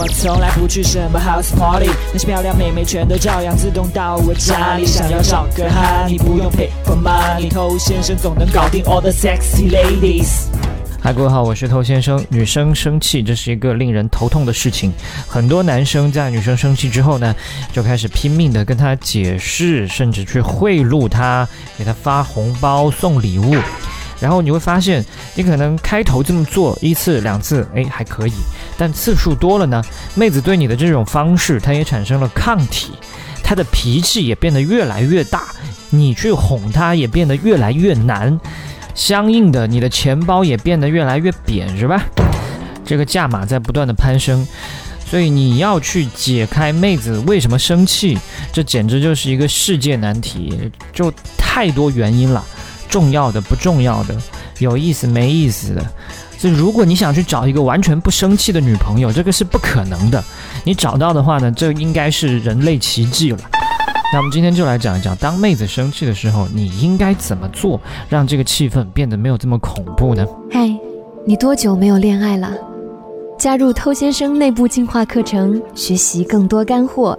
我从来不去什么 house party，那些漂亮妹妹全都照样自动到我家里。想要找个哈，你不用 pay for money，偷先生总能搞定 all the sexy ladies。嗨，各位好，我是头先生。女生生气，这是一个令人头痛的事情。很多男生在女生生气之后呢，就开始拼命的跟她解释，甚至去贿赂她，给她发红包、送礼物。然后你会发现，你可能开头这么做一次两次，哎，还可以。但次数多了呢，妹子对你的这种方式，她也产生了抗体，她的脾气也变得越来越大，你去哄她也变得越来越难。相应的，你的钱包也变得越来越扁，是吧？这个价码在不断的攀升，所以你要去解开妹子为什么生气，这简直就是一个世界难题，就太多原因了，重要的、不重要的，有意思没意思的。所以，如果你想去找一个完全不生气的女朋友，这个是不可能的。你找到的话呢，这应该是人类奇迹了。那我们今天就来讲一讲，当妹子生气的时候，你应该怎么做，让这个气氛变得没有这么恐怖呢？嗨，你多久没有恋爱了？加入偷先生内部进化课程，学习更多干货。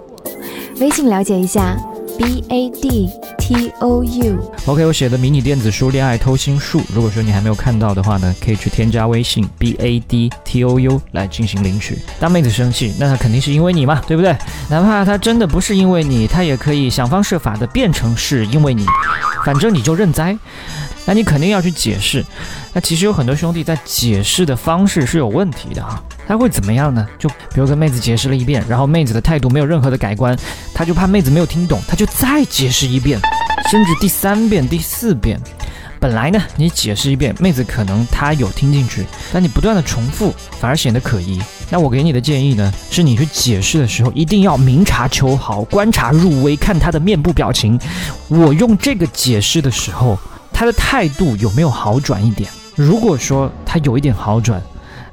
微信了解一下，b a d t o u。OK，我写的迷你电子书《恋爱偷心术》，如果说你还没有看到的话呢，可以去添加微信 b a d t o u 来进行领取。大妹子生气，那她肯定是因为你嘛，对不对？哪怕她真的不是因为你，她也可以想方设法的变成是因为你，反正你就认栽。那你肯定要去解释。那其实有很多兄弟在解释的方式是有问题的啊。他会怎么样呢？就比如跟妹子解释了一遍，然后妹子的态度没有任何的改观，他就怕妹子没有听懂，他就再解释一遍，甚至第三遍、第四遍。本来呢，你解释一遍，妹子可能她有听进去，但你不断的重复，反而显得可疑。那我给你的建议呢，是你去解释的时候，一定要明察秋毫，观察入微，看她的面部表情。我用这个解释的时候，他的态度有没有好转一点？如果说他有一点好转。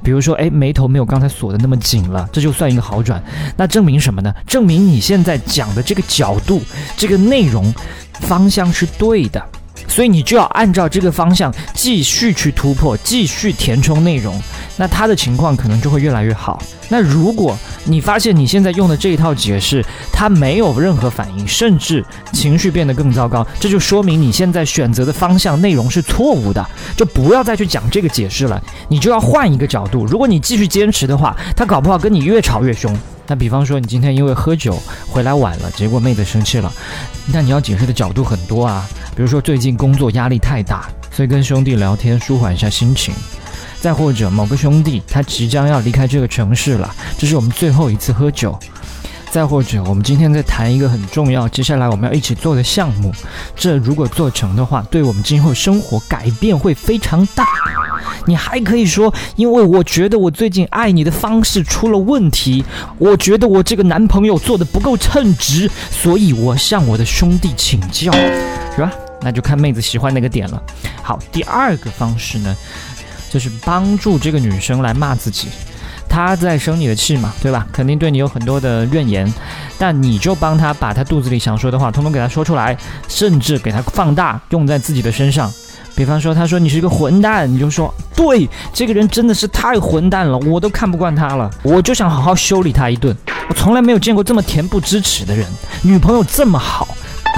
比如说，哎，眉头没有刚才锁的那么紧了，这就算一个好转。那证明什么呢？证明你现在讲的这个角度、这个内容方向是对的。所以你就要按照这个方向继续去突破，继续填充内容，那他的情况可能就会越来越好。那如果你发现你现在用的这一套解释，他没有任何反应，甚至情绪变得更糟糕，这就说明你现在选择的方向内容是错误的，就不要再去讲这个解释了，你就要换一个角度。如果你继续坚持的话，他搞不好跟你越吵越凶。那比方说，你今天因为喝酒回来晚了，结果妹子生气了，那你要解释的角度很多啊。比如说最近工作压力太大，所以跟兄弟聊天舒缓一下心情。再或者某个兄弟他即将要离开这个城市了，这是我们最后一次喝酒。再或者我们今天在谈一个很重要，接下来我们要一起做的项目，这如果做成的话，对我们今后生活改变会非常大。你还可以说，因为我觉得我最近爱你的方式出了问题，我觉得我这个男朋友做的不够称职，所以我向我的兄弟请教，是吧？那就看妹子喜欢哪个点了。好，第二个方式呢，就是帮助这个女生来骂自己，她在生你的气嘛，对吧？肯定对你有很多的怨言，但你就帮她把她肚子里想说的话通通给她说出来，甚至给她放大，用在自己的身上。比方说，他说你是一个混蛋，你就说对，这个人真的是太混蛋了，我都看不惯他了，我就想好好修理他一顿。我从来没有见过这么恬不知耻的人，女朋友这么好，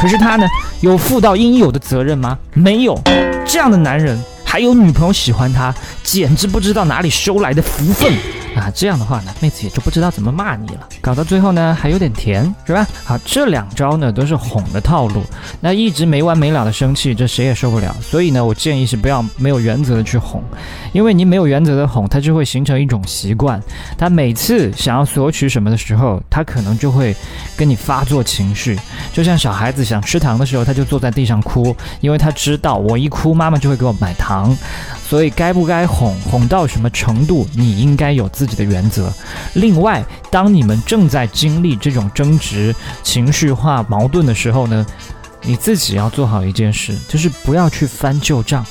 可是他呢，有负到应有的责任吗？没有，这样的男人还有女朋友喜欢他，简直不知道哪里收来的福分。啊，这样的话呢，妹子也就不知道怎么骂你了，搞到最后呢还有点甜，是吧？好，这两招呢都是哄的套路，那一直没完没了的生气，这谁也受不了。所以呢，我建议是不要没有原则的去哄，因为你没有原则的哄，他就会形成一种习惯。他每次想要索取什么的时候，他可能就会跟你发作情绪，就像小孩子想吃糖的时候，他就坐在地上哭，因为他知道我一哭，妈妈就会给我买糖。所以该不该哄，哄到什么程度，你应该有自己的原则。另外，当你们正在经历这种争执、情绪化矛盾的时候呢，你自己要做好一件事，就是不要去翻旧账。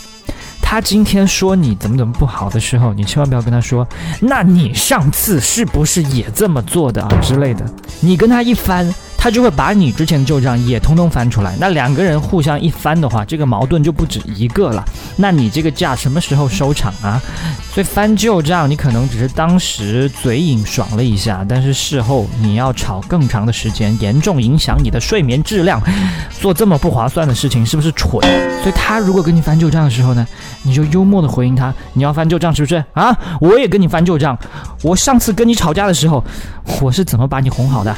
他今天说你怎么怎么不好的时候，你千万不要跟他说，那你上次是不是也这么做的啊之类的。你跟他一翻。他就会把你之前的旧账也通通翻出来。那两个人互相一翻的话，这个矛盾就不止一个了。那你这个架什么时候收场啊？所以翻旧账，你可能只是当时嘴瘾爽了一下，但是事后你要吵更长的时间，严重影响你的睡眠质量。做这么不划算的事情，是不是蠢？所以他如果跟你翻旧账的时候呢，你就幽默的回应他：“你要翻旧账是不是啊？我也跟你翻旧账。我上次跟你吵架的时候，我是怎么把你哄好的？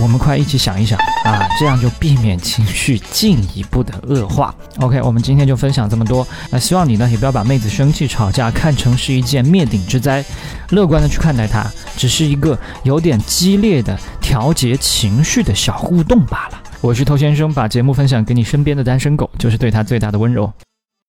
我们快一起想一想啊，这样就避免情绪进一步的恶化。OK，我们今天就分享这么多。那希望你呢，也不要把妹子生气吵架看成是一件灭顶之灾，乐观的去看待它，只是一个有点激烈的调节情绪的小互动罢了。我是头先生，把节目分享给你身边的单身狗，就是对他最大的温柔。